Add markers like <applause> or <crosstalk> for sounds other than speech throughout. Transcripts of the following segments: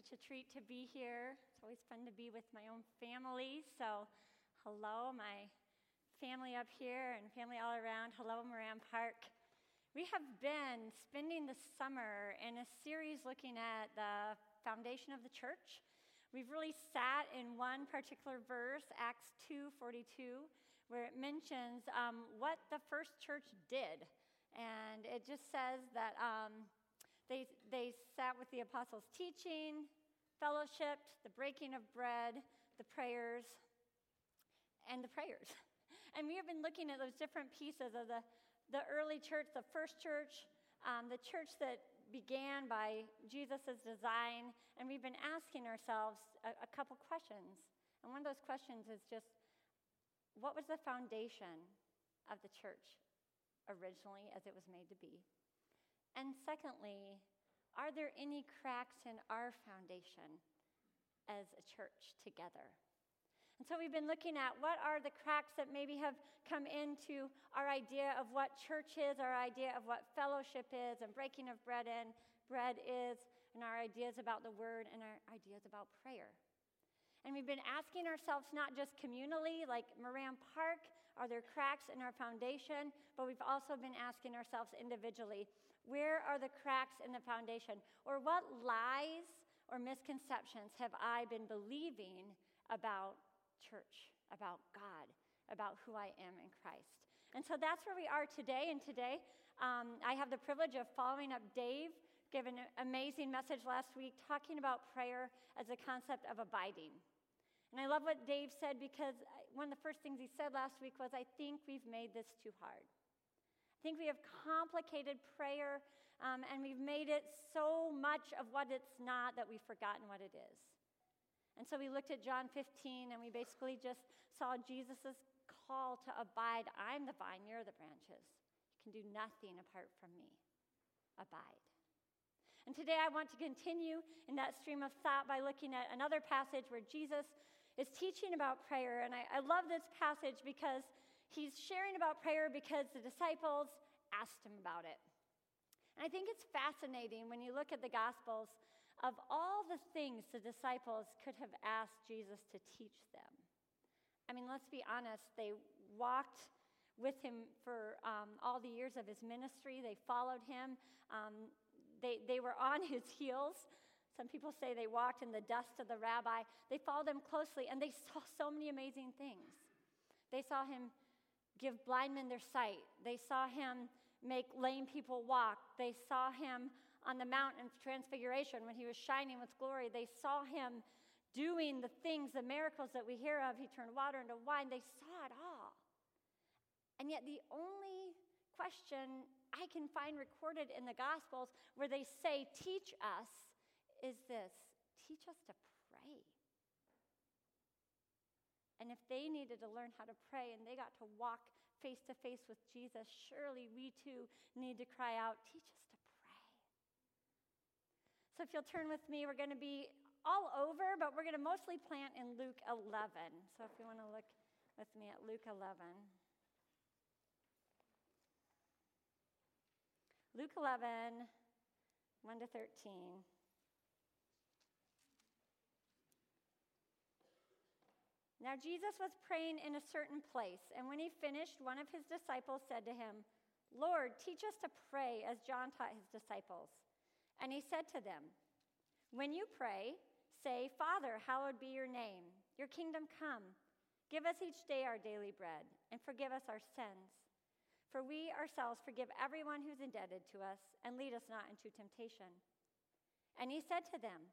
such a treat to be here. It's always fun to be with my own family. So, hello, my family up here and family all around. Hello, Moran Park. We have been spending the summer in a series looking at the foundation of the church. We've really sat in one particular verse, Acts 2:42, where it mentions um, what the first church did, and it just says that. Um, they, they sat with the apostles' teaching, fellowshipped, the breaking of bread, the prayers, and the prayers. <laughs> And we have been looking at those different pieces of the, the early church, the first church, um, the church that began by Jesus' design, and we've been asking ourselves a, a couple questions. And one of those questions is just what was the foundation of the church originally as it was made to be? And secondly, are there any cracks in our foundation as a church together? And so we've been looking at what are the cracks that maybe have come into our idea of what church is, our idea of what fellowship is, and breaking of bread in bread is, and our ideas about the word and our ideas about prayer. And we've been asking ourselves not just communally, like Moran Park, are there cracks in our foundation? But we've also been asking ourselves individually, where are the cracks in the foundation? Or what lies or misconceptions have I been believing about church, about God? About who I am in Christ. And so that's where we are today. And today, um, I have the privilege of following up Dave gave an amazing message last week talking about prayer as a concept of abiding. And I love what Dave said because one of the first things he said last week was, I think we've made this too hard. I think we have complicated prayer um, and we've made it so much of what it's not that we've forgotten what it is. And so we looked at John 15 and we basically just saw Jesus' call to abide. I'm the vine, you're the branches. You can do nothing apart from me. Abide. And today I want to continue in that stream of thought by looking at another passage where Jesus is teaching about prayer. And I, I love this passage because he's sharing about prayer because the disciples asked him about it. And I think it's fascinating when you look at the Gospels of all the things the disciples could have asked Jesus to teach them. I mean, let's be honest, they walked with him for um, all the years of his ministry, they followed him, um, they, they were on <laughs> his heels. Some people say they walked in the dust of the rabbi. They followed him closely and they saw so many amazing things. They saw him give blind men their sight, they saw him make lame people walk, they saw him on the mountain of transfiguration when he was shining with glory, they saw him doing the things, the miracles that we hear of. He turned water into wine. They saw it all. And yet, the only question I can find recorded in the Gospels where they say, Teach us, is this teach us to pray. And if they needed to learn how to pray and they got to walk face to face with Jesus, surely we too need to cry out, Teach us to pray. So if you'll turn with me, we're going to be all over, but we're going to mostly plant in Luke 11. So if you want to look with me at Luke 11. Luke 11, 1 to 13. Now, Jesus was praying in a certain place, and when he finished, one of his disciples said to him, Lord, teach us to pray as John taught his disciples. And he said to them, When you pray, say, Father, hallowed be your name, your kingdom come. Give us each day our daily bread, and forgive us our sins. For we ourselves forgive everyone who's indebted to us, and lead us not into temptation. And he said to them,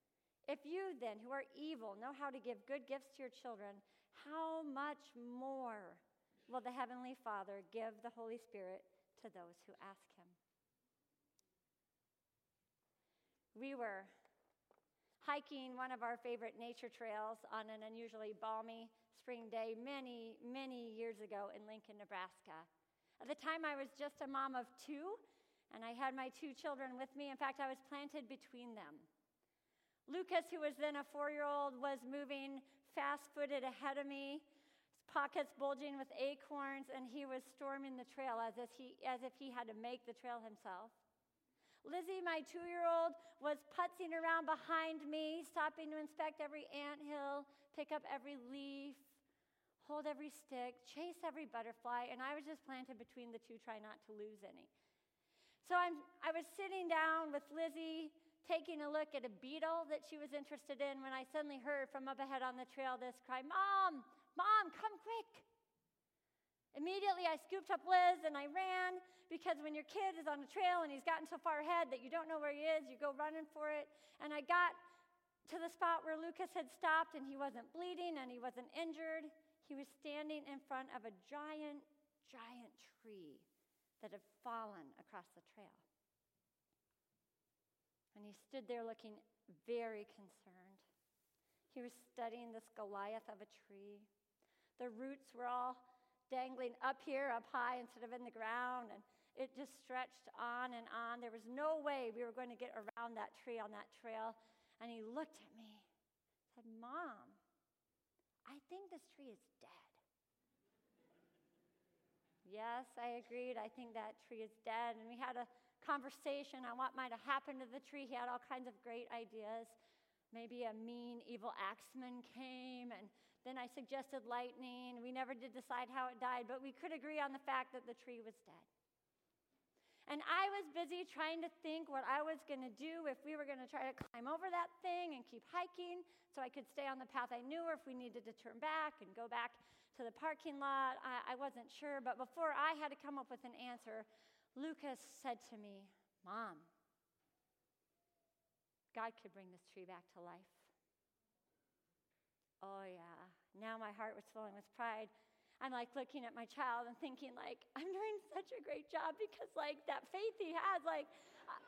If you then, who are evil, know how to give good gifts to your children, how much more will the Heavenly Father give the Holy Spirit to those who ask him? We were hiking one of our favorite nature trails on an unusually balmy spring day many, many years ago in Lincoln, Nebraska. At the time, I was just a mom of two, and I had my two children with me. In fact, I was planted between them. Lucas, who was then a four year old, was moving fast footed ahead of me, his pockets bulging with acorns, and he was storming the trail as if he, as if he had to make the trail himself. Lizzie, my two year old, was putzing around behind me, stopping to inspect every ant hill, pick up every leaf, hold every stick, chase every butterfly, and I was just planted between the two, trying not to lose any. So I'm, I was sitting down with Lizzie, taking a look at a beetle that she was interested in, when I suddenly heard from up ahead on the trail this cry Mom, Mom, come quick. Immediately, I scooped up Liz and I ran because when your kid is on a trail and he's gotten so far ahead that you don't know where he is, you go running for it. And I got to the spot where Lucas had stopped and he wasn't bleeding and he wasn't injured. He was standing in front of a giant, giant tree that had fallen across the trail. And he stood there looking very concerned. He was studying this Goliath of a tree. The roots were all dangling up here, up high, instead of in the ground. And it just stretched on and on. There was no way we were going to get around that tree on that trail. And he looked at me, said, Mom, I think this tree is dead. yes, I agreed. I think that tree is dead. And we had a conversation on what might have happened to the tree. He had all kinds of great ideas. Maybe a mean, evil axeman came and then I suggested lightning. We never did decide how it died, but we could agree on the fact that the tree was dead. And I was busy trying to think what I was going to do if we were going to try to climb over that thing and keep hiking so I could stay on the path I knew, or if we needed to turn back and go back to the parking lot. I, I wasn't sure. But before I had to come up with an answer, Lucas said to me, Mom, God could bring this tree back to life. Oh, yeah. Now my heart was filling with pride. I'm like looking at my child and thinking, like, I'm doing such a great job because, like, that faith he has, like, uh,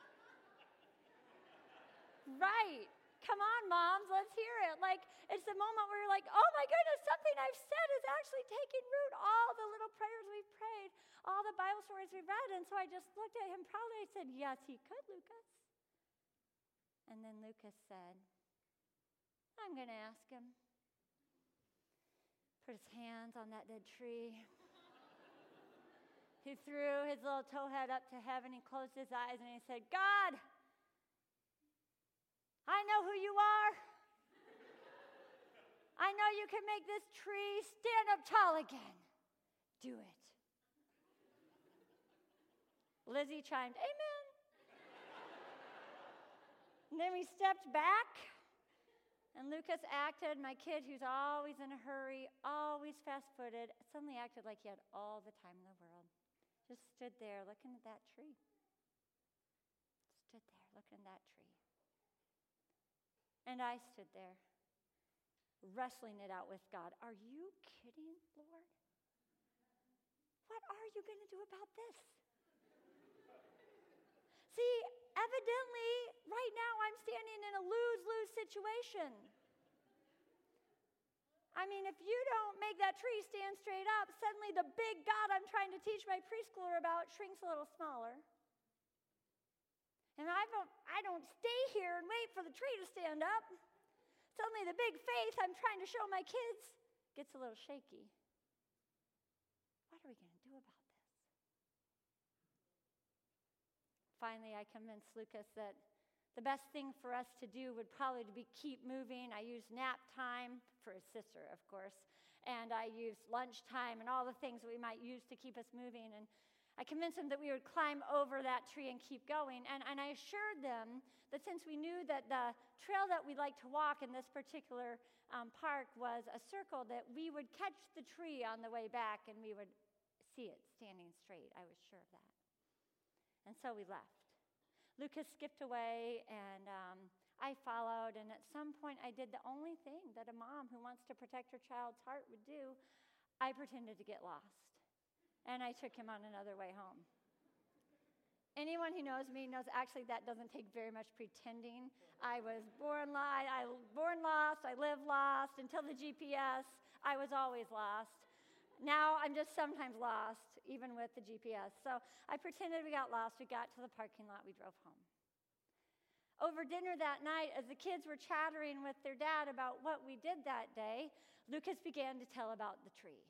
<laughs> right. Come on, moms, let's hear it. Like, it's the moment where you're like, oh my goodness, something I've said is actually taking root. All the little prayers we've prayed, all the Bible stories we've read. And so I just looked at him proudly. I said, yes, he could, Lucas. And then Lucas said, I'm going to ask him put his hands on that dead tree. <laughs> he threw his little toe head up to heaven. He closed his eyes and he said, God, I know who you are. I know you can make this tree stand up tall again. Do it. Lizzie chimed, Amen. and then we stepped back and Lucas acted, my kid who's always in a hurry, always fast footed, suddenly acted like he had all the time in the world. Just stood there looking at that tree. Stood there looking at that tree. And I stood there, wrestling it out with God. Are you kidding, Lord? What are you going to do about this? <laughs> See, evidently, right now I'm standing in a lose lose situation. I mean, if you don't make that tree stand straight up, suddenly the big God I'm trying to teach my preschooler about shrinks a little smaller. And I don't, I don't stay here and wait for the tree to stand up. Suddenly, the big faith I'm trying to show my kids gets a little shaky. What are we going to do about this? finally, I convinced Lucas that the best thing for us to do would probably be keep moving. I used nap time for his sister, of course, and I used lunch time and all the things that we might use to keep us moving. And I convinced them that we would climb over that tree and keep going. And, and I assured them that since we knew that the trail that we'd like to walk in this particular um, park was a circle, that we would catch the tree on the way back and we would see it standing straight. I was sure of that. And so we left. Lucas skipped away and um, I followed. And at some point, I did the only thing that a mom who wants to protect her child's heart would do I pretended to get lost and I took him on another way home. Anyone who knows me knows actually that doesn't take very much pretending. I was born, li- I born lost, I live lost. Until the GPS, I was always lost. Now I'm just sometimes lost, even with the GPS. So I pretended we got lost. We got to the parking lot, we drove home. Over dinner that night, as the kids were chattering with their dad about what we did that day, Lucas began to tell about the tree.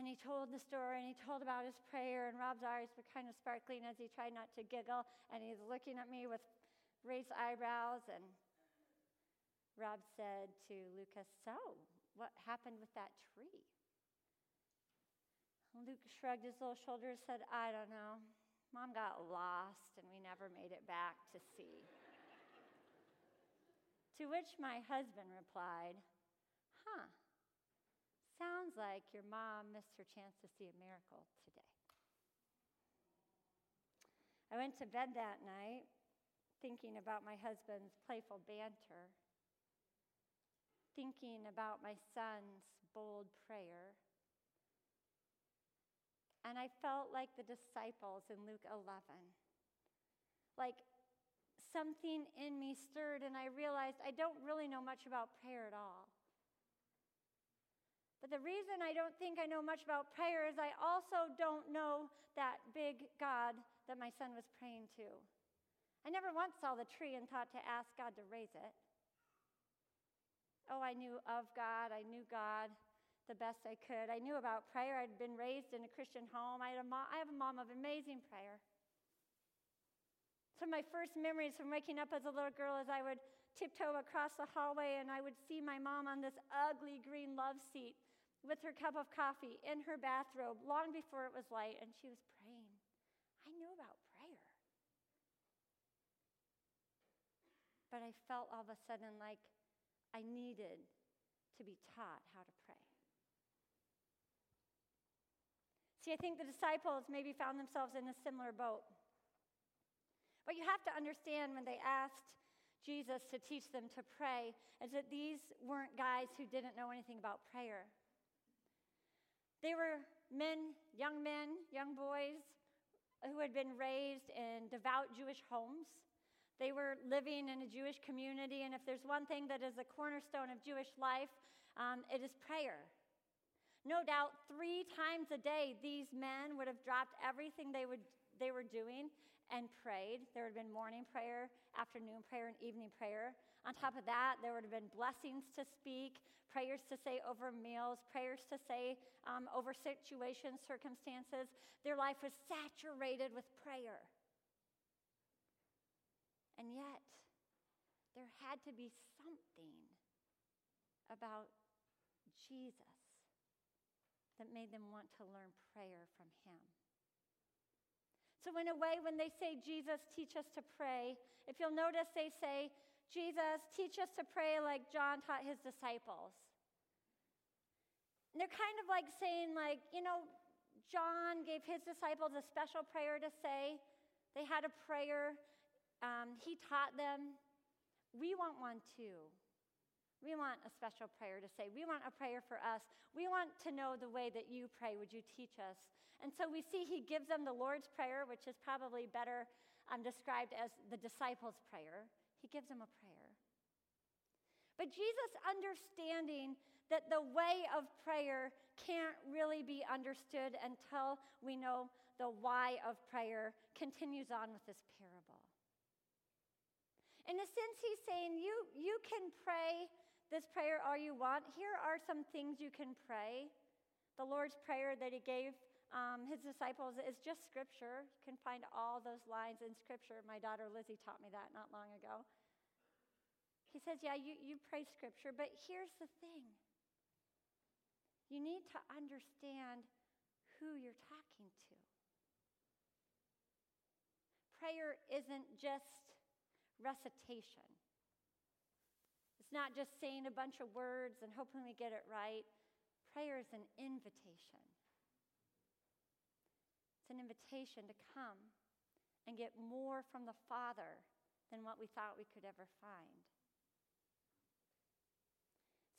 And he told the story and he told about his prayer, and Rob's eyes were kind of sparkling as he tried not to giggle, and he's looking at me with raised eyebrows. And Rob said to Lucas, So, what happened with that tree? Luke shrugged his little shoulders, said, I don't know. Mom got lost and we never made it back to see. <laughs> to which my husband replied, Huh. Sounds like your mom missed her chance to see a miracle today. I went to bed that night thinking about my husband's playful banter, thinking about my son's bold prayer. And I felt like the disciples in Luke 11. Like something in me stirred, and I realized I don't really know much about prayer at all. But the reason I don't think I know much about prayer is I also don't know that big God that my son was praying to. I never once saw the tree and thought to ask God to raise it. Oh, I knew of God. I knew God the best I could. I knew about prayer. I'd been raised in a Christian home. I, had a I have a mom of amazing prayer. Some of my first memories from waking up as a little girl is I would tiptoe across the hallway and I would see my mom on this ugly green love seat with her cup of coffee in her bathrobe long before it was light, and she was praying. I knew about prayer. But I felt all of a sudden like I needed to be taught how to pray. See, I think the disciples maybe found themselves in a similar boat. But you have to understand when they asked Jesus to teach them to pray is that these weren't guys who didn't know anything about prayer. They were men, young men, young boys who had been raised in devout Jewish homes. They were living in a Jewish community, and if there's one thing that is a cornerstone of Jewish life, um, it is prayer. No doubt, three times a day, these men would have dropped everything they, would, they were doing and prayed. There would have been morning prayer, afternoon prayer, and evening prayer. On top of that, there would have been blessings to speak, prayers to say over meals, prayers to say um, over situations, circumstances. Their life was saturated with prayer. And yet, there had to be something about Jesus that made them want to learn prayer from him. So, in a way, when they say, Jesus, teach us to pray, if you'll notice, they say, Jesus, teach us to pray like John taught his disciples. And they're kind of like saying, like, you know, John gave his disciples a special prayer to say. They had a prayer. Um, he taught them. We want one too. We want a special prayer to say. We want a prayer for us. We want to know the way that you pray. Would you teach us? And so we see he gives them the Lord's Prayer, which is probably better um, described as the disciples' prayer. He gives them a prayer. But Jesus' understanding that the way of prayer can't really be understood until we know the why of prayer continues on with this parable. In a sense, he's saying you, you can pray this prayer all you want. Here are some things you can pray. The Lord's Prayer that he gave um, his disciples is just scripture. You can find all those lines in scripture. My daughter Lizzie taught me that not long ago. He says, Yeah, you, you pray scripture, but here's the thing you need to understand who you're talking to. prayer isn't just recitation. It's not just saying a bunch of words and hoping we get it right. Prayer is an invitation. It's an invitation to come and get more from the Father than what we thought we could ever find.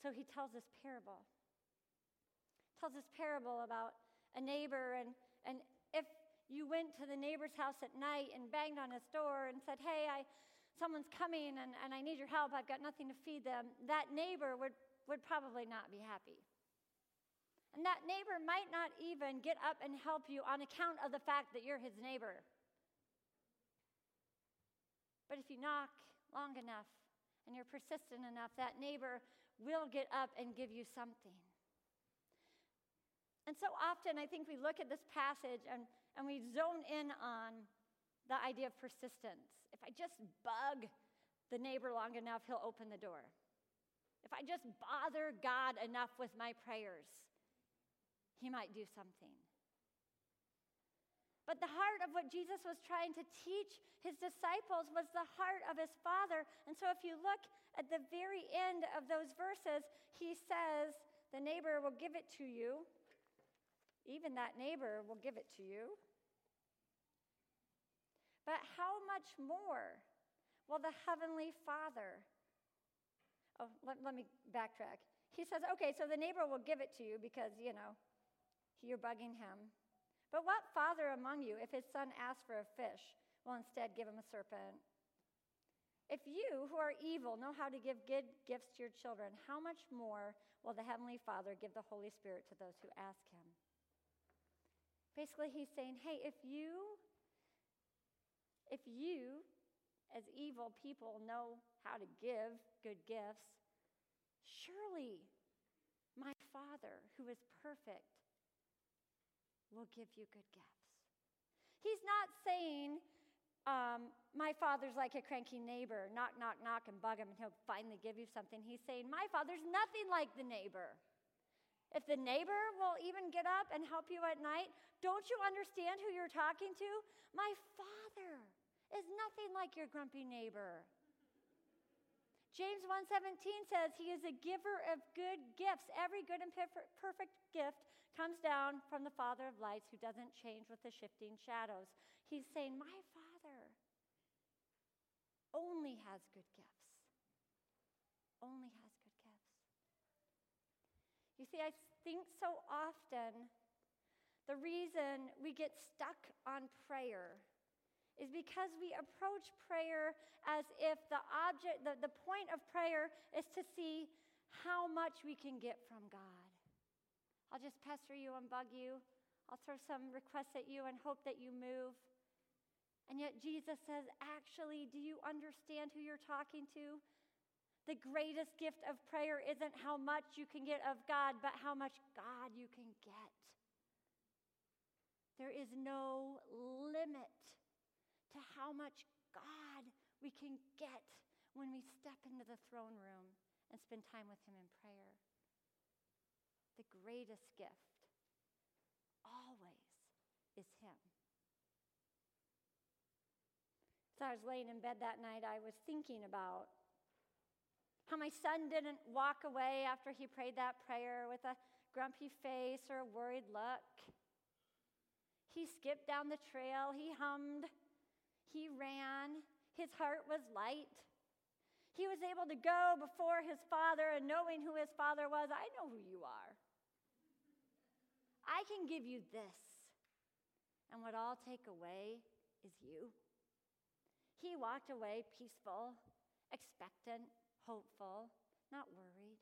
So he tells this parable. Tells this parable about a neighbor, and, and if you went to the neighbor's house at night and banged on his door and said, Hey, I, someone's coming and, and I need your help, I've got nothing to feed them, that neighbor would, would probably not be happy. And that neighbor might not even get up and help you on account of the fact that you're his neighbor. But if you knock long enough and you're persistent enough, that neighbor will get up and give you something. And so often, I think we look at this passage and, and we zone in on the idea of persistence. If I just bug the neighbor long enough, he'll open the door. If I just bother God enough with my prayers, he might do something. But the heart of what Jesus was trying to teach his disciples was the heart of his Father. And so if you look at the very end of those verses, he says, The neighbor will give it to you. Even that neighbor will give it to you. But how much more will the Heavenly Father? Oh, let, let me backtrack. He says, okay, so the neighbor will give it to you because, you know, you're bugging him. But what father among you, if his son asks for a fish, will instead give him a serpent? If you, who are evil, know how to give good gifts to your children, how much more will the Heavenly Father give the Holy Spirit to those who ask him? Basically, he's saying, hey, if you, if you, as evil people, know how to give good gifts, surely my Father, who is perfect, will give you good gifts. He's not saying, um, my father's like a cranky neighbor. Knock, knock, knock, and bug him, and he'll finally give you something. He's saying, My father's nothing like the neighbor. If the neighbor will even get up and help you at night, don't you understand who you're talking to? My father is nothing like your grumpy neighbor. James 1:17 says he is a giver of good gifts. Every good and perfect gift comes down from the Father of lights who doesn't change with the shifting shadows. He's saying, "My Father only has good gifts. Only has good gifts." you see, I think so often the reason we get stuck on prayer is because we approach prayer as if the object, the, the point of prayer is to see how much we can get from God. I'll just pester you and bug you. I'll throw some requests at you and hope that you move. And yet Jesus says, actually, do you understand who you're talking to? The greatest gift of prayer isn't how much you can get of God, but how much God you can get. There is no limit to how much God we can get when we step into the throne room and spend time with Him in prayer. The greatest gift always is Him. So I was laying in bed that night, I was thinking about how my son didn't walk away after he prayed that prayer with a grumpy face or a worried look. He skipped down the trail, he hummed, he ran, his heart was light. He was able to go before his father, and knowing who his father was, I know who you are. I can give you this, and what I'll take away is you. He walked away peaceful, expectant, hopeful, not worried.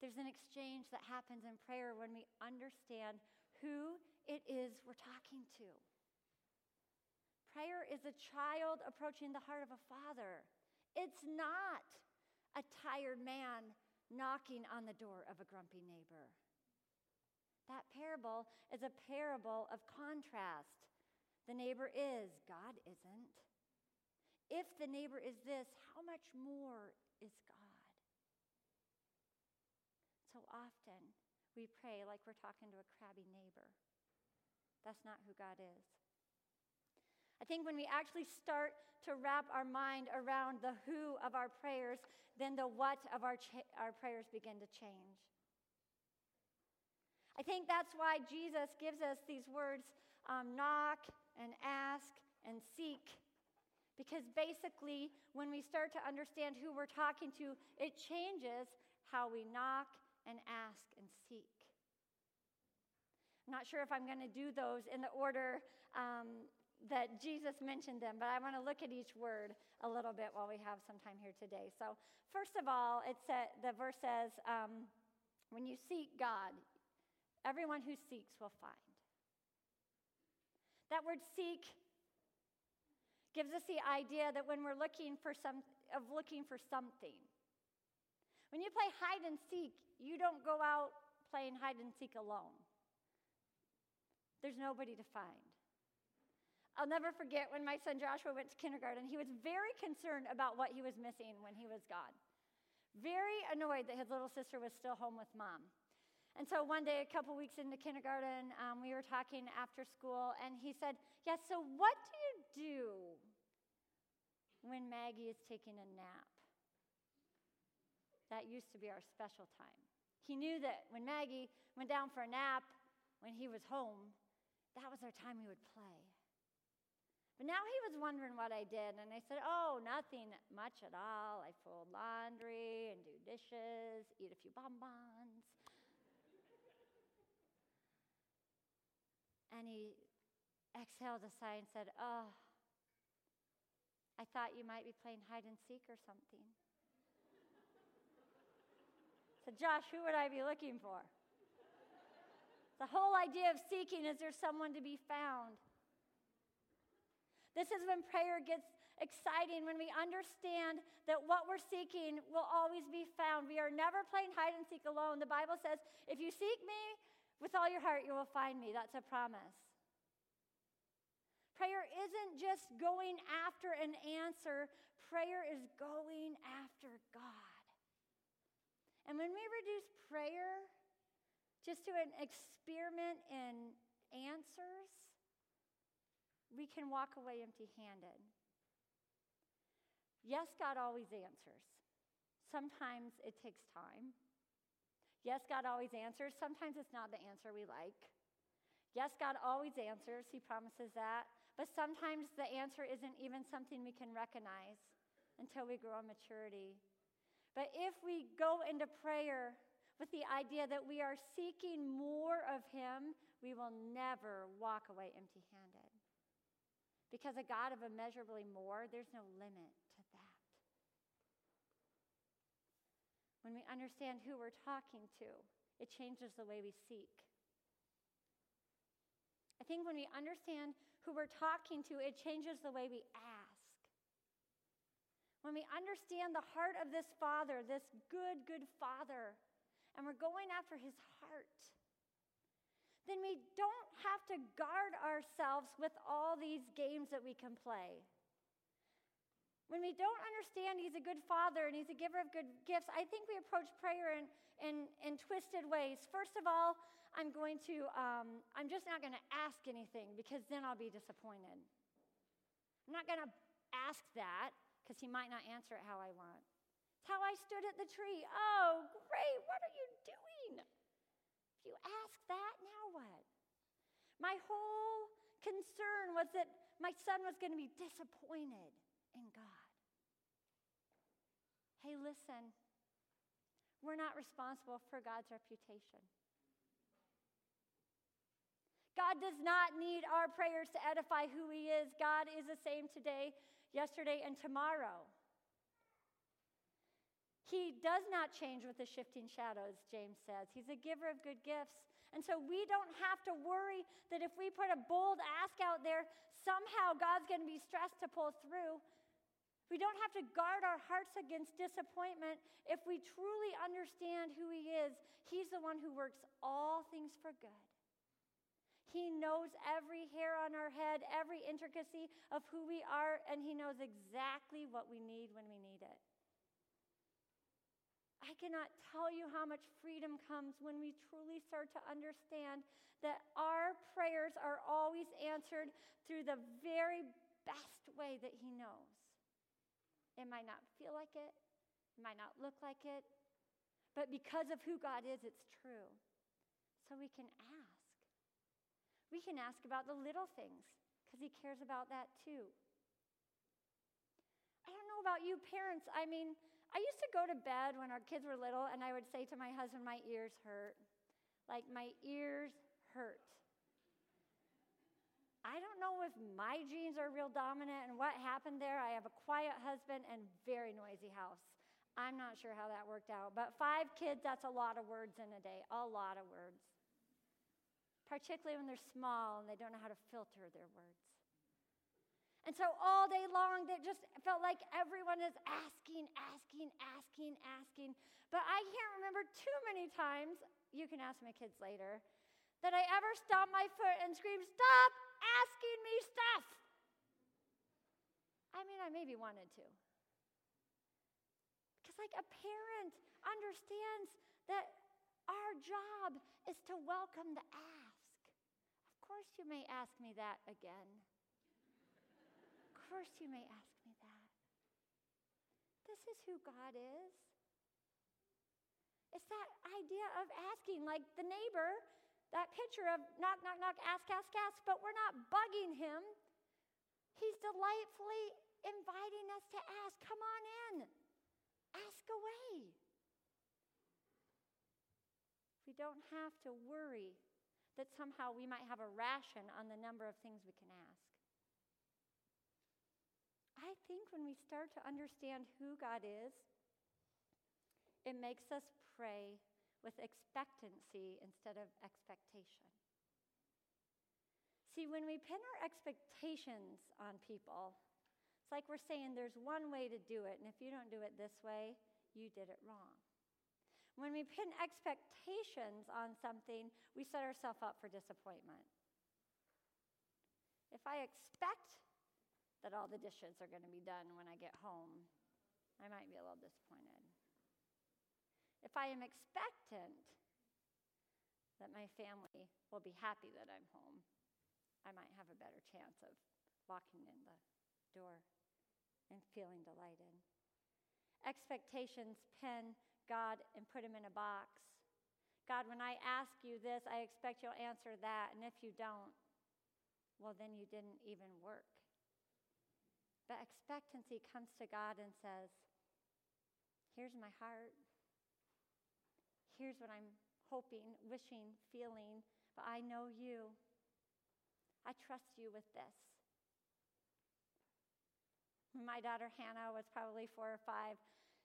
There's an exchange that happens in prayer when we understand who it is we're talking to. Prayer is a child approaching the heart of a father. It's not a tired man knocking on the door of a grumpy neighbor. That parable is a parable of contrast. The neighbor is, God isn't. If the neighbor is this, how much more is God? So often we pray like we're talking to a crabby neighbor. That's not who God is. I think when we actually start to wrap our mind around the who of our prayers, then the what of our, cha- our prayers begin to change. I think that's why Jesus gives us these words um, knock and ask and seek. Because basically, when we start to understand who we're talking to, it changes how we knock and ask and seek. I'm not sure if I'm going to do those in the order um, that Jesus mentioned them, but I want to look at each word a little bit while we have some time here today. So, first of all, it said, the verse says, um, when you seek God, everyone who seeks will find. That word seek gives us the idea that when we're looking for some, of looking for something. When you play hide and seek, you don't go out playing hide and seek alone. There's nobody to find. I'll never forget when my son Joshua went to kindergarten, he was very concerned about what he was missing when he was gone. Very annoyed that his little sister was still home with mom. And so one day, a couple weeks into kindergarten, um, we were talking after school, and he said, Yeah, so what do you do when Maggie is taking a nap? That used to be our special time. He knew that when Maggie went down for a nap when he was home, that was our time we would play. But now he was wondering what I did, and I said, Oh, nothing much at all. I fold laundry and do dishes, eat a few bonbons. and he exhaled a sigh and said, Oh, I thought you might be playing hide and seek or something. Said, Josh, who would I be looking for? The whole idea of seeking is there someone to be found. This is when prayer gets exciting, when we understand that what we're seeking will always be found. We are never playing hide and seek alone. The Bible says, if you seek me with all your heart, you will find me. That's a promise. Prayer isn't just going after an answer, prayer is going after God. And when we reduce prayer just to an experiment in answers, we can walk away empty handed. Yes, God always answers. Sometimes it takes time. Yes, God always answers. Sometimes it's not the answer we like. Yes, God always answers. He promises that. But sometimes the answer isn't even something we can recognize until we grow in maturity. But if we go into prayer with the idea that we are seeking more of Him, we will never walk away empty handed. Because a God of immeasurably more, there's no limit to that. When we understand who we're talking to, it changes the way we seek. I think when we understand who we're talking to, it changes the way we ask. When we understand the heart of this Father, this good, good Father, and we're going after his heart, then we don't have to guard ourselves with all these games that we can play. When we don't understand He's a good Father and He's a giver of good gifts, I think we approach prayer in, in, in twisted ways. First of all, I'm going to, um, I'm just not going to ask anything because then I'll be disappointed. I'm not going to ask that because He might not answer it how I want. It's how I stood at the tree. Oh, great. What are you doing? You ask that, now what? My whole concern was that my son was going to be disappointed in God. Hey, listen, we're not responsible for God's reputation. God does not need our prayers to edify who He is. God is the same today, yesterday, and tomorrow. He does not change with the shifting shadows, James says. He's a giver of good gifts. And so we don't have to worry that if we put a bold ask out there, somehow God's going to be stressed to pull through. We don't have to guard our hearts against disappointment if we truly understand who He is. He's the one who works all things for good. He knows every hair on our head, every intricacy of who we are, and He knows exactly what we need when we need it. I cannot tell you how much freedom comes when we truly start to understand that our prayers are always answered through the very best way that He knows. It might not feel like it, it might not look like it, but because of who God is, it's true. So we can ask. We can ask about the little things because He cares about that too. I don't know about you parents. I mean, I used to go to bed when our kids were little and I would say to my husband, My ears hurt. Like, my ears hurt. I don't know if my genes are real dominant and what happened there. I have a quiet husband and very noisy house. I'm not sure how that worked out. But five kids, that's a lot of words in a day, a lot of words. Particularly when they're small and they don't know how to filter their words. And so all day long, it just felt like everyone is asking, asking, asking, asking. But I can't remember too many times, you can ask my kids later, that I ever stomped my foot and screamed, Stop asking me stuff. I mean, I maybe wanted to. Because, like, a parent understands that our job is to welcome the ask. Of course, you may ask me that again. Course, you may ask me that. This is who God is. It's that idea of asking, like the neighbor that picture of knock, knock, knock, ask, ask, ask, but we're not bugging him. He's delightfully inviting us to ask. Come on in, ask away. We don't have to worry that somehow we might have a ration on the number of things we can ask. I think when we start to understand who God is, it makes us pray with expectancy instead of expectation. See, when we pin our expectations on people, it's like we're saying there's one way to do it, and if you don't do it this way, you did it wrong. When we pin expectations on something, we set ourselves up for disappointment. If I expect that all the dishes are going to be done when I get home, I might be a little disappointed. If I am expectant that my family will be happy that I'm home, I might have a better chance of walking in the door and feeling delighted. Expectations pin God and put him in a box. God, when I ask you this, I expect you'll answer that. And if you don't, well, then you didn't even work. But expectancy comes to God and says, Here's my heart here's what I'm hoping, wishing, feeling, but I know you. I trust you with this. My daughter Hannah was probably four or five.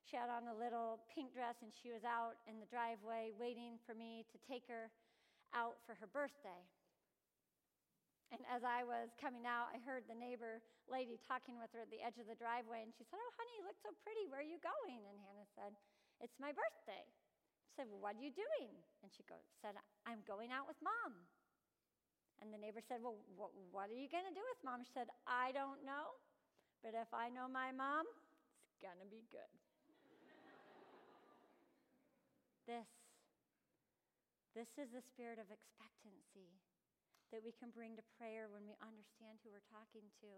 She had on a little pink dress and she was out in the driveway waiting for me to take her out for her birthday. And as I was coming out, I heard the neighbor lady talking with her at the edge of the driveway, and she said, Oh, honey, you look so pretty. Where are you going? And Hannah said, It's my birthday She said, Well, what are you doing? And she go, said, I'm going out with mom. And the neighbor said, Well, wh- what are you going to do with mom? She said, I don't know, but if I know my mom, it's going to be good. <laughs> this, this is the spirit of expectancy that we can bring to prayer when we understand who we're talking to.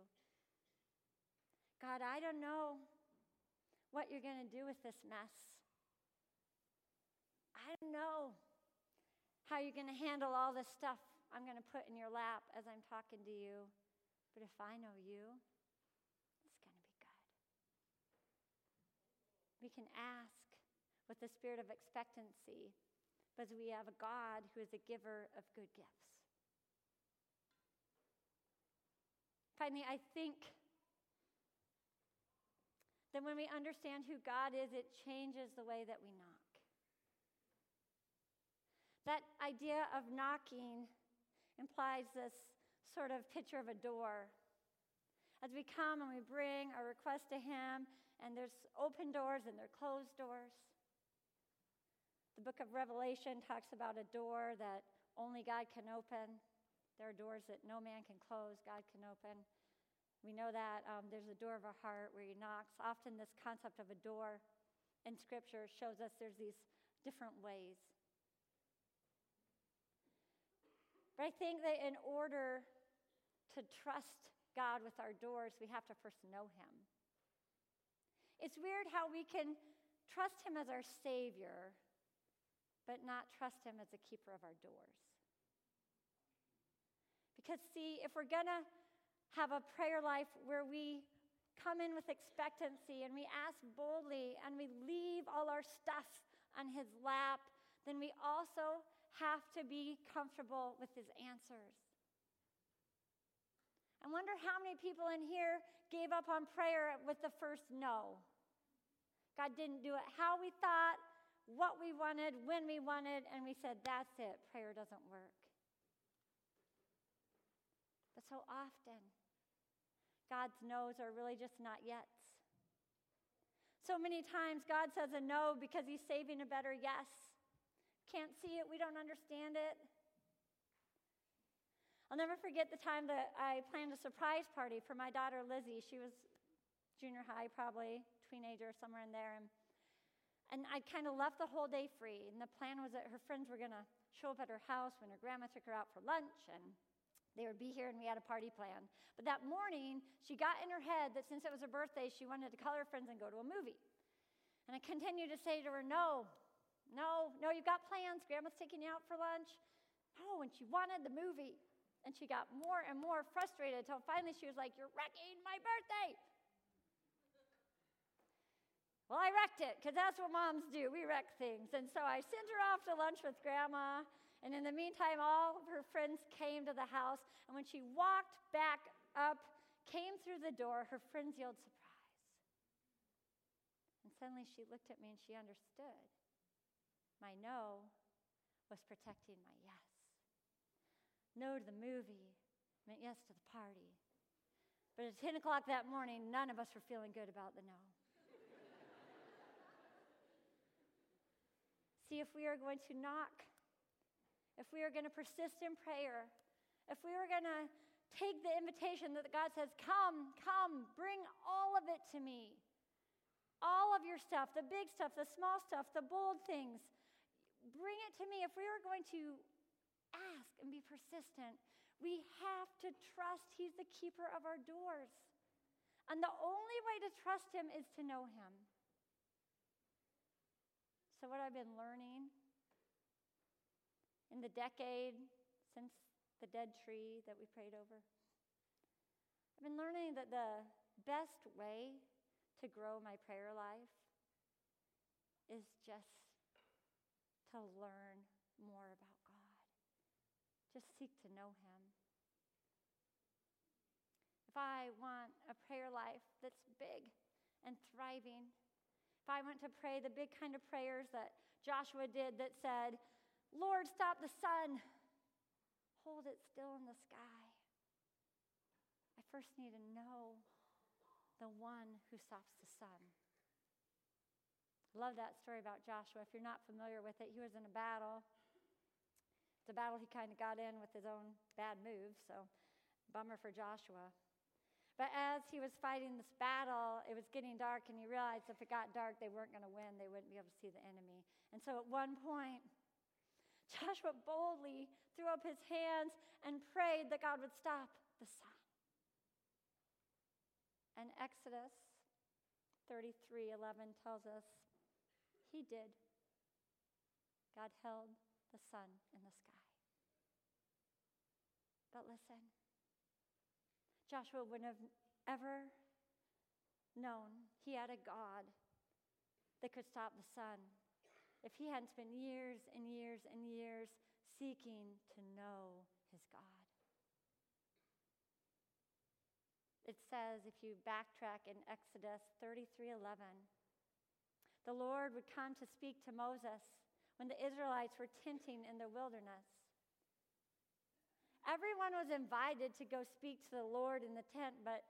God, I don't know what you're going to do with this mess. I don't know how you're going to handle all this stuff I'm going to put in your lap as I'm talking to you. But if I know you, it's going to be good. We can ask with the spirit of expectancy because we have a God who is a giver of good gifts. Finally, I think that when we understand who God is, it changes the way that we knock. That idea of knocking implies this sort of picture of a door. As we come and we bring our request to Him, and there's open doors and there are closed doors. The book of Revelation talks about a door that only God can open. There are doors that no man can close, God can open. We know that um, there's a door of our heart where He knocks. Often, this concept of a door in Scripture shows us there's these different ways But I think that in order to trust God with our doors, we have to first know Him. It's weird how we can trust Him as our Savior, but not trust Him as the keeper of our doors. Because, see, if we're going to have a prayer life where we come in with expectancy and we ask boldly and we leave all our stuff on His lap, then we also have to be comfortable with His answers. I wonder how many people in here gave up on prayer with the first no. God didn't do it how we thought, what we wanted, when we wanted, and we said, that's it, prayer doesn't work. So often, God's no's are really just not yet. So many times, God says a no because He's saving a better yes. Can't see it, we don't understand it. I'll never forget the time that I planned a surprise party for my daughter Lizzie. She was junior high, probably, teenager, somewhere in there. And, and I kind of left the whole day free. And the plan was that her friends were going to show up at her house when her grandma took her out for lunch. And they would be here, and we had a party plan. But that morning, she got in her head that since it was her birthday, she wanted to call her friends and go to a movie. And I continued to say to her, No, no, no, you've got plans. Grandma's taking you out for lunch. No, and she wanted the movie. And she got more and more frustrated until finally she was like, You're wrecking my birthday. Well, I wrecked it because that's what moms do. We wreck things. And so I sent her off to lunch with grandma. And in the meantime, all of her friends came to the house. And when she walked back up, came through the door, her friends yelled surprise. And suddenly she looked at me and she understood. My no was protecting my yes no to the movie meant yes to the party. But at 10 o'clock that morning, none of us were feeling good about the no. <laughs> See, if we are going to knock, if we are going to persist in prayer, if we are going to take the invitation that God says, Come, come, bring all of it to me. All of your stuff, the big stuff, the small stuff, the bold things, bring it to me. If we are going to ask and be persistent. We have to trust He's the keeper of our doors. And the only way to trust Him is to know Him. So, what I've been learning in the decade since the dead tree that we prayed over, I've been learning that the best way to grow my prayer life is just to learn more about God, just seek to know Him. If I want a prayer life that's big and thriving, if I want to pray the big kind of prayers that Joshua did that said, Lord, stop the sun, hold it still in the sky, I first need to know the one who stops the sun. Love that story about Joshua. If you're not familiar with it, he was in a battle it's a battle he kind of got in with his own bad moves, so bummer for Joshua. But as he was fighting this battle, it was getting dark, and he realized if it got dark, they weren't going to win. They wouldn't be able to see the enemy. And so at one point, Joshua boldly threw up his hands and prayed that God would stop the sun. And Exodus 33 11 tells us he did. God held the sun in the sky. But listen, Joshua wouldn't have ever known he had a God that could stop the sun if he hadn't spent years and years and years seeking to know his God. It says, if you backtrack in Exodus 33:11, the Lord would come to speak to Moses when the Israelites were tenting in the wilderness. Everyone was invited to go speak to the Lord in the tent, but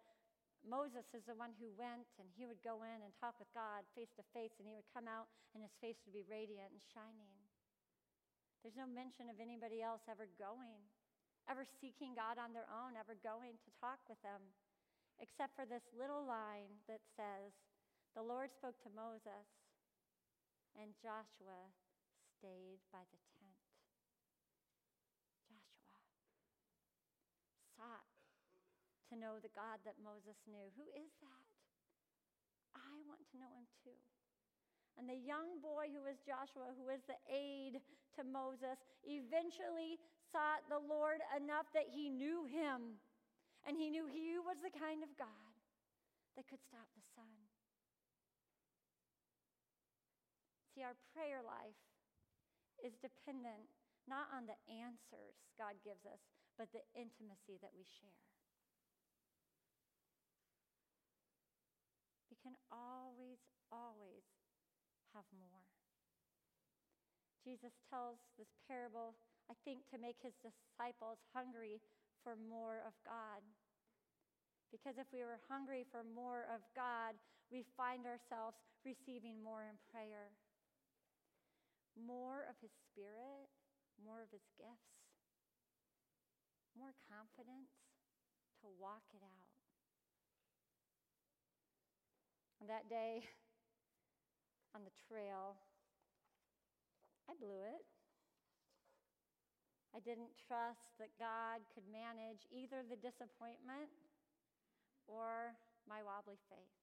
Moses is the one who went, and he would go in and talk with God face to face, and he would come out, and his face would be radiant and shining. There's no mention of anybody else ever going, ever seeking God on their own, ever going to talk with them, except for this little line that says, The Lord spoke to Moses, and Joshua stayed by the tent. sought to know the God that Moses knew. Who is that? I want to know him too. And the young boy who was Joshua, who was the aide to Moses, eventually sought the Lord enough that he knew him. And he knew he was the kind of God that could stop the sun. See, our prayer life is dependent not on the answers God gives us, but the intimacy that we share. Can always, always have more. Jesus tells this parable, I think, to make his disciples hungry for more of God. Because if we were hungry for more of God, we find ourselves receiving more in prayer. More of his spirit, more of his gifts, more confidence to walk it out. On that day, on the trail, I blew it. I didn't trust that God could manage either the disappointment or my wobbly faith.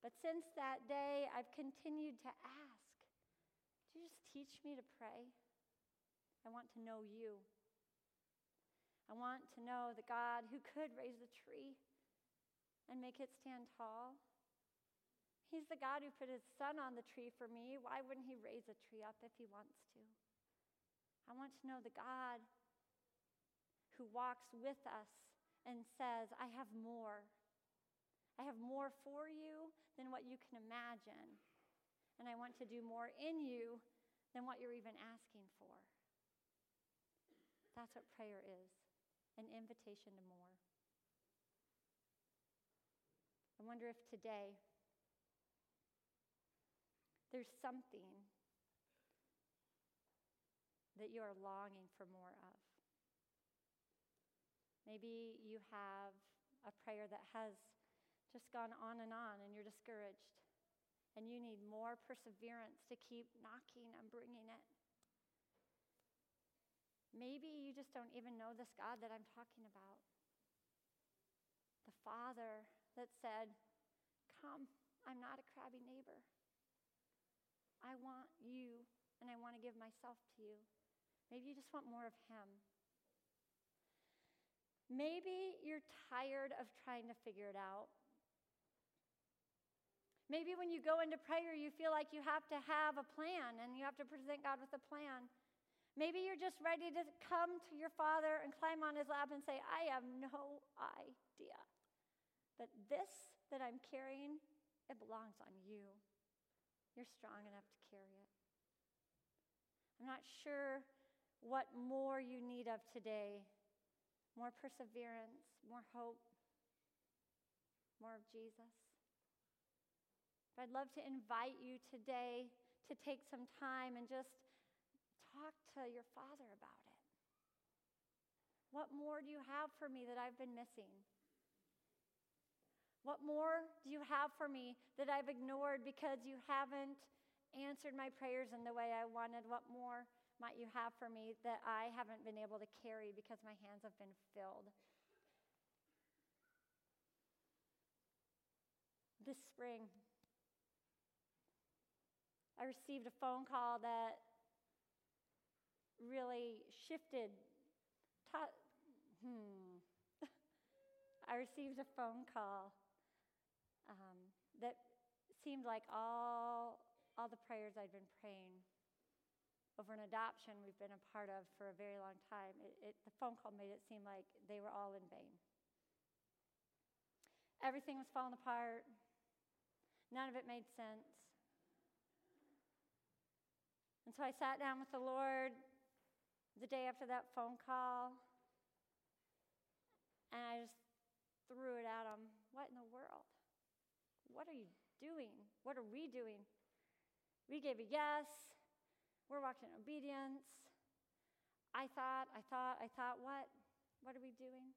But since that day, I've continued to ask Do you just teach me to pray? I want to know you. I want to know the God who could raise the tree and make it stand tall He's the God who put his son on the tree for me. Why wouldn't he raise a tree up if he wants to? I want to know the God who walks with us and says, I have more. I have more for you than what you can imagine. And I want to do more in you than what you're even asking for. That's what prayer is an invitation to more. I wonder if today, there's something that you are longing for more of. Maybe you have a prayer that has just gone on and on and you're discouraged and you need more perseverance to keep knocking and bringing it. Maybe you just don't even know this God that I'm talking about. The Father that said, Come, I'm not a crabby neighbor. I want you and I want to give myself to you. Maybe you just want more of Him. Maybe you're tired of trying to figure it out. Maybe when you go into prayer, you feel like you have to have a plan and you have to present God with a plan. Maybe you're just ready to come to your Father and climb on His lap and say, I have no idea. But this that I'm carrying, it belongs on you. You're strong enough to carry it. I'm not sure what more you need of today more perseverance, more hope, more of Jesus. But I'd love to invite you today to take some time and just talk to your Father about it. What more do you have for me that I've been missing? What more do you have for me that I've ignored because you haven't answered my prayers in the way I wanted? What more might you have for me that I haven't been able to carry because my hands have been filled? This spring, I received a phone call that really shifted. Hmm. <laughs> I received a phone call um, that seemed like all, all the prayers I'd been praying over an adoption we've been a part of for a very long time, it, it, the phone call made it seem like they were all in vain. Everything was falling apart. None of it made sense. And so I sat down with the Lord the day after that phone call, and I just threw it at him. What in the world? What are you doing? What are we doing? We gave a yes. We're walking in obedience. I thought, I thought, I thought, what? What are we doing?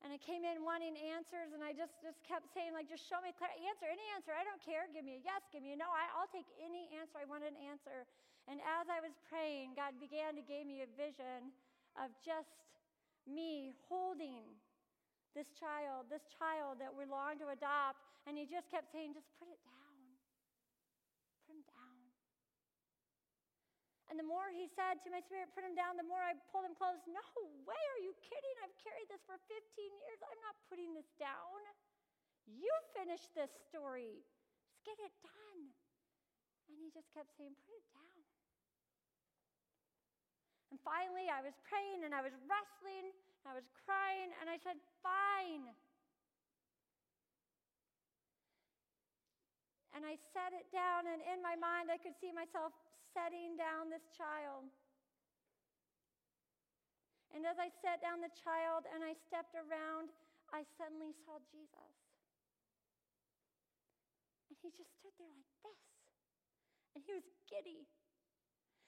And I came in wanting answers, and I just, just kept saying, like, just show me clear answer, any answer. I don't care. Give me a yes, give me a no. I, I'll take any answer. I want an answer. And as I was praying, God began to give me a vision of just me holding this child, this child that we long to adopt, and he just kept saying, just put it down. Put him down. And the more he said to my spirit, put him down, the more I pulled him close. No way, are you kidding? I've carried this for 15 years. I'm not putting this down. You finish this story. Just get it done. And he just kept saying, put it down. And finally, I was praying and I was wrestling, I was crying, and I said, Fine. And I set it down, and in my mind, I could see myself setting down this child. And as I set down the child and I stepped around, I suddenly saw Jesus. And he just stood there like this. And he was giddy.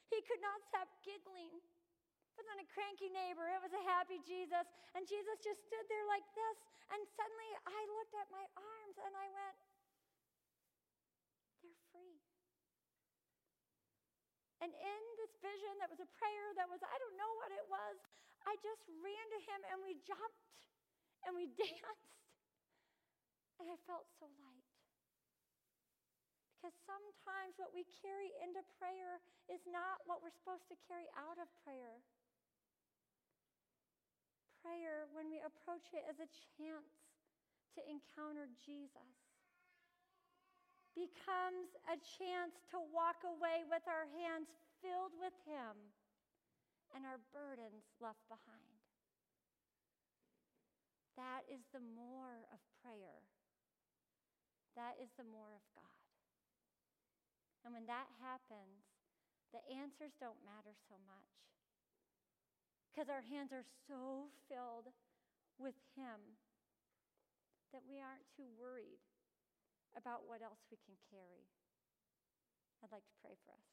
He could not stop giggling. Wasn't a cranky neighbor, it was a happy Jesus. And Jesus just stood there like this. And suddenly I looked at my arms and I went, they're free. And in this vision that was a prayer that was, I don't know what it was, I just ran to him and we jumped and we <laughs> danced. And I felt so light. Because sometimes what we carry into prayer is not what we're supposed to carry out of prayer. Prayer, when we approach it as a chance to encounter Jesus, becomes a chance to walk away with our hands filled with Him and our burdens left behind. That is the more of prayer. That is the more of God. And when that happens, the answers don't matter so much. Because our hands are so filled with Him that we aren't too worried about what else we can carry. I'd like to pray for us.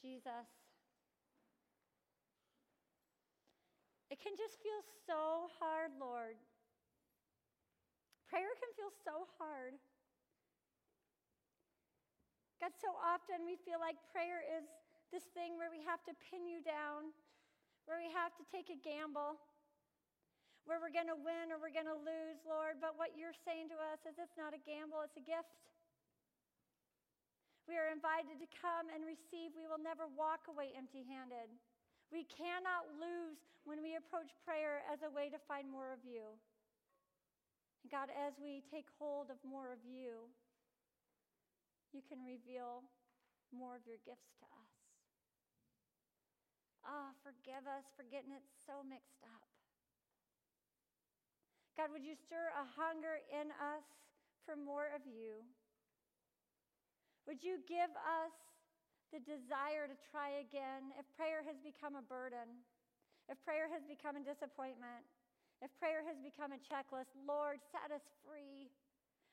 Jesus, it can just feel so hard, Lord, Prayer can feel so hard. God, so often we feel like prayer is this thing where we have to pin you down, where we have to take a gamble, where we're going to win or we're going to lose, Lord. But what you're saying to us is it's not a gamble, it's a gift. We are invited to come and receive. We will never walk away empty handed. We cannot lose when we approach prayer as a way to find more of you. And God, as we take hold of more of you, you can reveal more of your gifts to us. Ah, oh, forgive us for getting it so mixed up. God, would you stir a hunger in us for more of you? Would you give us the desire to try again if prayer has become a burden, if prayer has become a disappointment? If prayer has become a checklist, Lord, set us free.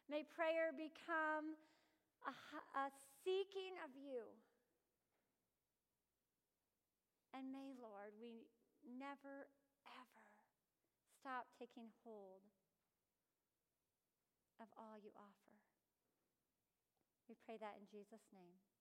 May prayer become a, a seeking of you. And may, Lord, we never, ever stop taking hold of all you offer. We pray that in Jesus' name.